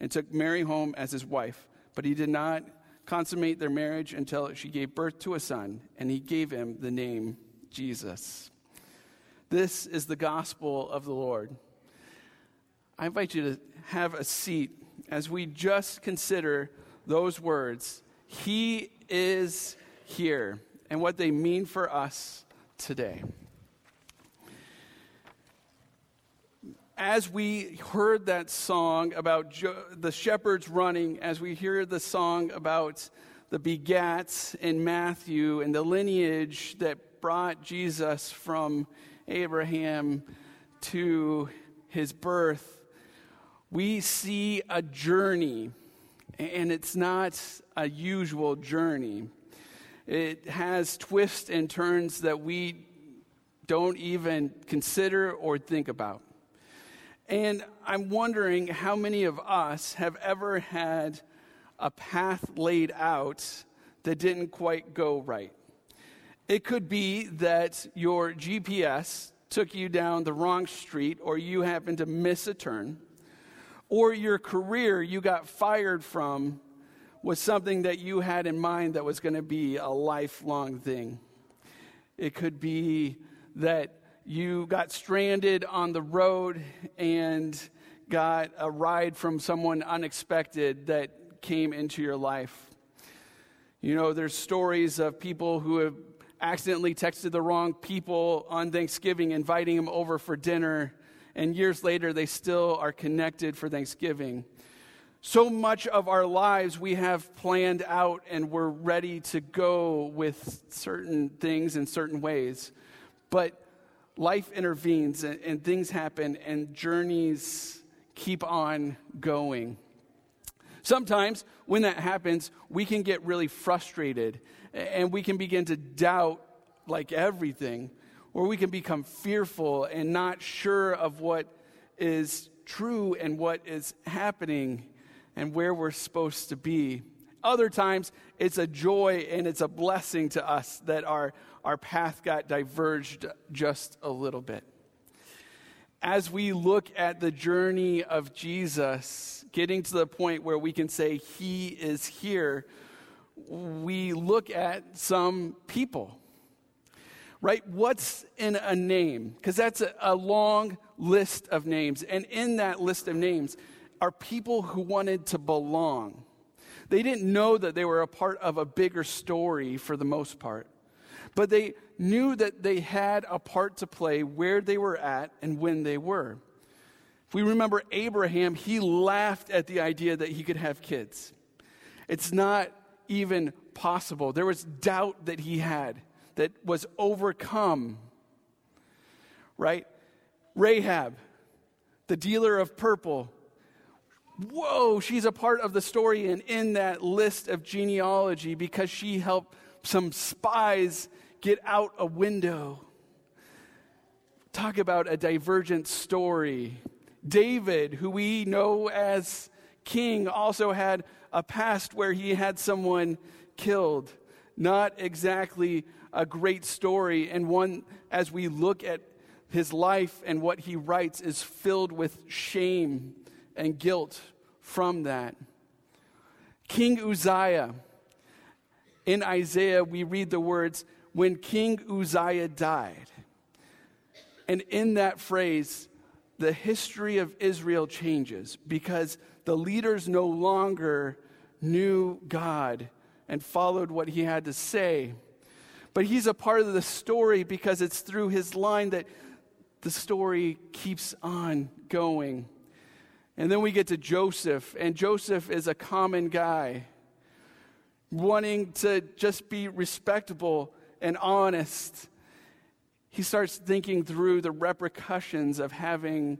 and took Mary home as his wife. But he did not consummate their marriage until she gave birth to a son, and he gave him the name Jesus. This is the gospel of the Lord. I invite you to have a seat as we just consider those words, He is here, and what they mean for us today. As we heard that song about jo- the shepherds running, as we hear the song about the begats in Matthew and the lineage that brought Jesus from Abraham to his birth, we see a journey and it's not a usual journey. It has twists and turns that we don't even consider or think about. And I'm wondering how many of us have ever had a path laid out that didn't quite go right. It could be that your GPS took you down the wrong street or you happened to miss a turn or your career you got fired from was something that you had in mind that was going to be a lifelong thing. It could be that you got stranded on the road and got a ride from someone unexpected that came into your life. You know, there's stories of people who have accidentally texted the wrong people on Thanksgiving, inviting them over for dinner and years later, they still are connected for Thanksgiving. So much of our lives we have planned out and we're ready to go with certain things in certain ways. But life intervenes and, and things happen and journeys keep on going. Sometimes when that happens, we can get really frustrated and we can begin to doubt like everything or we can become fearful and not sure of what is true and what is happening and where we're supposed to be. Other times, it's a joy and it's a blessing to us that our, our path got diverged just a little bit. As we look at the journey of Jesus, getting to the point where we can say, He is here, we look at some people right? What's in a name? Because that's a, a, long list of names. And in that list of names are people who wanted to belong. They didn't know that they were a part of a bigger story for the most part, but they knew that they had a part to play where they were at and when they were. If we remember Abraham, he laughed at the idea that he could have kids. It's not even possible. There was doubt that he had that was overcome, right? Rahab, the dealer of purple. Whoa, she's a part of the story and in that list of genealogy because she helped some spies get out a window. Talk about a divergent story. David, who we know as king, also had a past where he had someone killed. Not exactly a great story, and one, as we look at his life and what he writes, is filled with shame and guilt from that. King Uzziah, in Isaiah, we read the words, when King Uzziah died. And in that phrase, the history of Israel changes because the leaders no longer knew God and followed what he had to say. But he's a part of the story because it's through his line that the story keeps on going. And then we get to Joseph, and Joseph is a common guy, wanting to just be respectable and honest. He starts thinking through the repercussions of having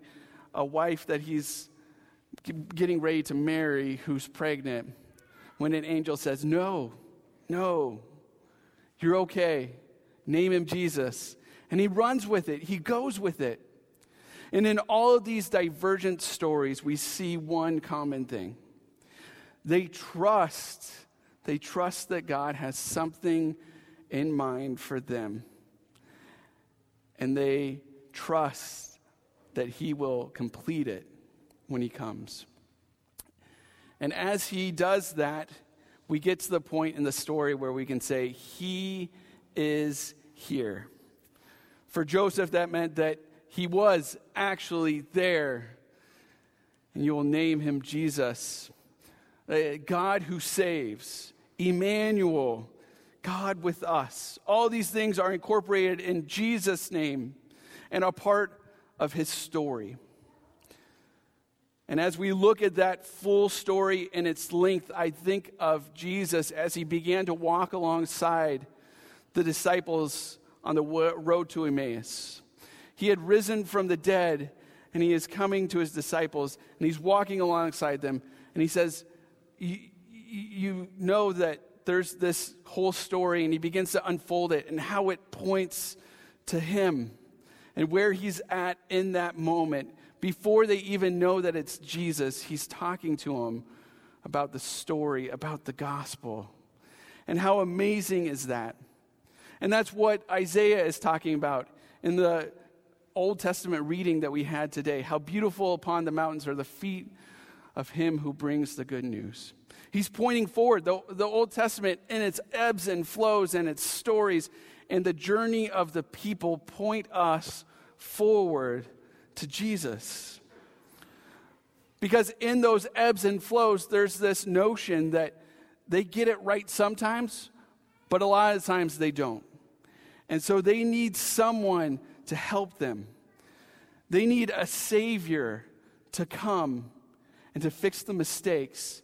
a wife that he's getting ready to marry who's pregnant when an angel says, No, no, you're okay. Name him Jesus. And he runs with it, he goes with it. And in all of these divergent stories, we see one common thing. They trust, they trust that God has something in mind for them. And they trust that He will complete it when He comes. And as He does that, we get to the point in the story where we can say, He is here. For Joseph, that meant that he was actually there. And you will name him Jesus, uh, God who saves, Emmanuel, God with us. All these things are incorporated in Jesus' name and are part of his story. And as we look at that full story in its length, I think of Jesus as he began to walk alongside the disciples on the road to Emmaus. He had risen from the dead, and he is coming to his disciples, and he's walking alongside them, and he says, You know that there's this whole story, and he begins to unfold it and how it points to him and where he's at in that moment. Before they even know that it's Jesus, he's talking to them about the story, about the gospel. And how amazing is that? And that's what Isaiah is talking about in the Old Testament reading that we had today. How beautiful upon the mountains are the feet of him who brings the good news. He's pointing forward. The, the Old Testament, in its ebbs and flows and its stories, and the journey of the people point us forward to Jesus. Because in those ebbs and flows, there's this notion that they get it right sometimes, but a lot of times they don't. And so they need someone to help them. They need a Savior to come and to fix the mistakes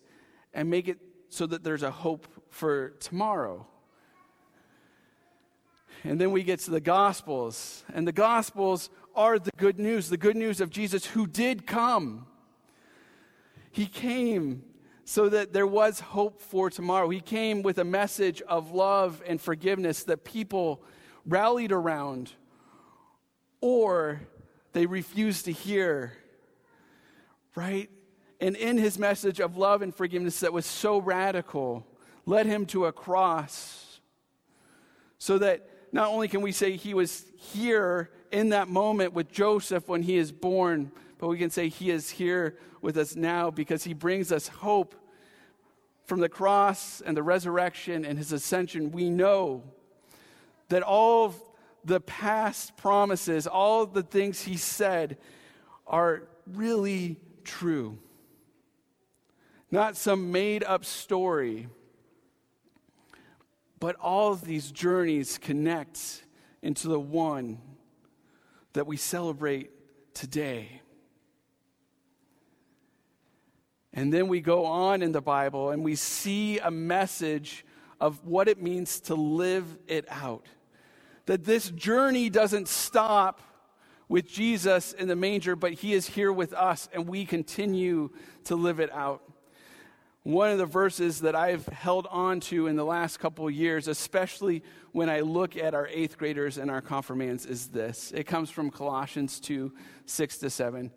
and make it so that there's a hope for tomorrow. And then we get to the Gospels, and the Gospels are the good news the good news of Jesus who did come. He came so that there was hope for tomorrow. He came with a message of love and forgiveness that people rallied around or they refuse to hear, right? And in his message of love and forgiveness that was so radical, led him to a cross so that not only can we say he was here in that moment with Joseph when he is born, but we can say he is here with us now because he brings us hope from the cross and the resurrection and his ascension. We know that all the past promises, all the things he said, are really true. Not some made up story, but all these journeys connect into the one that we celebrate today. And then we go on in the Bible and we see a message of what it means to live it out that this journey doesn't stop with Jesus in the manger, but he is here with us and we continue to live it out. One of the verses that I've held on to in the last couple years, especially when I look at our eighth graders and our confirmands, is this. It comes from Colossians 2 6 to 7.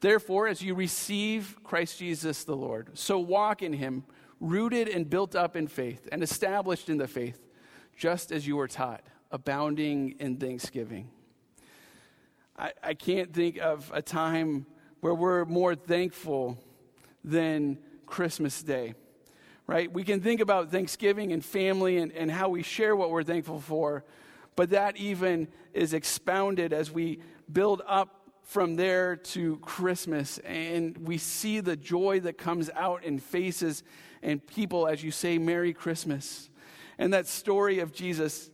Therefore, as you receive Christ Jesus the Lord, so walk in him, rooted and built up in faith, and established in the faith, just as you were taught abounding in thanksgiving. I, I can't think of a time where we're more thankful than Christmas Day, right? We can think about Thanksgiving and family and, and how we share what we're thankful for, but that even is expounded as we build up from there to Christmas, and we see the joy that comes out in faces and people as you say, Merry Christmas. And that story of Jesus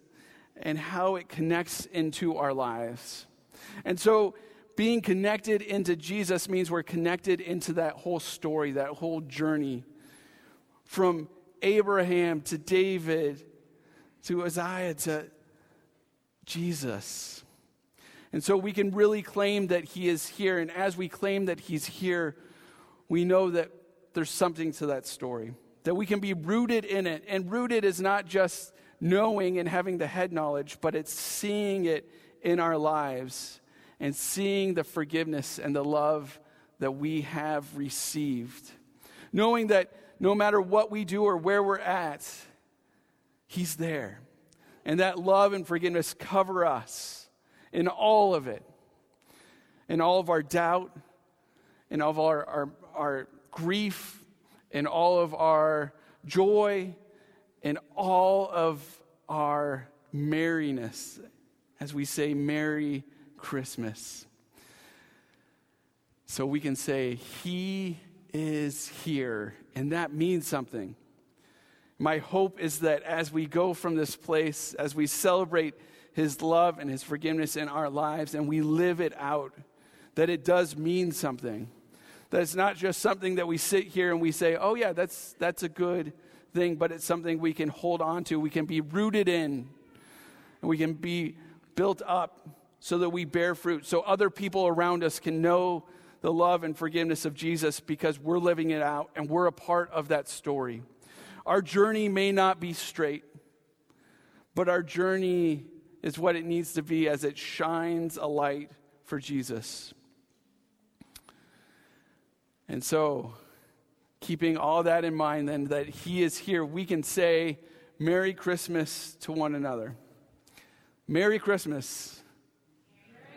and how it connects into our lives. And so, being connected into Jesus means we're connected into that whole story, that whole journey from Abraham to David to Isaiah to Jesus. And so we can really claim that he is here. And as we claim that he's here, we know that there's something to that story, that we can be rooted in it. And rooted is not just knowing and having the head knowledge, but it's seeing it in our lives and seeing the forgiveness and the love that we have received. Knowing that no matter what we do or where we're at, He's there. And that love and forgiveness cover us in all of it, in all of our doubt, in all of our, our, our grief, in all of our joy, in all of our merriness, as we say, Merry Christmas. So we can say, He is here, and that means something. My hope is that as we go from this place, as we celebrate His love and His forgiveness in our lives, and we live it out, that it does mean something. That it's not just something that we sit here and we say, oh, yeah, that's, that's a good thing, but it's something we can hold on to, we can be rooted in, and we can be built up so that we bear fruit, so other people around us can know the love and forgiveness of Jesus because we're living it out and we're a part of that story. Our journey may not be straight, but our journey is what it needs to be as it shines a light for Jesus. And so, keeping all that in mind, then, that He is here, we can say, Merry Christmas to one another. Merry Christmas.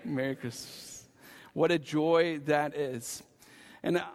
Merry Christmas. What a joy that is. And uh,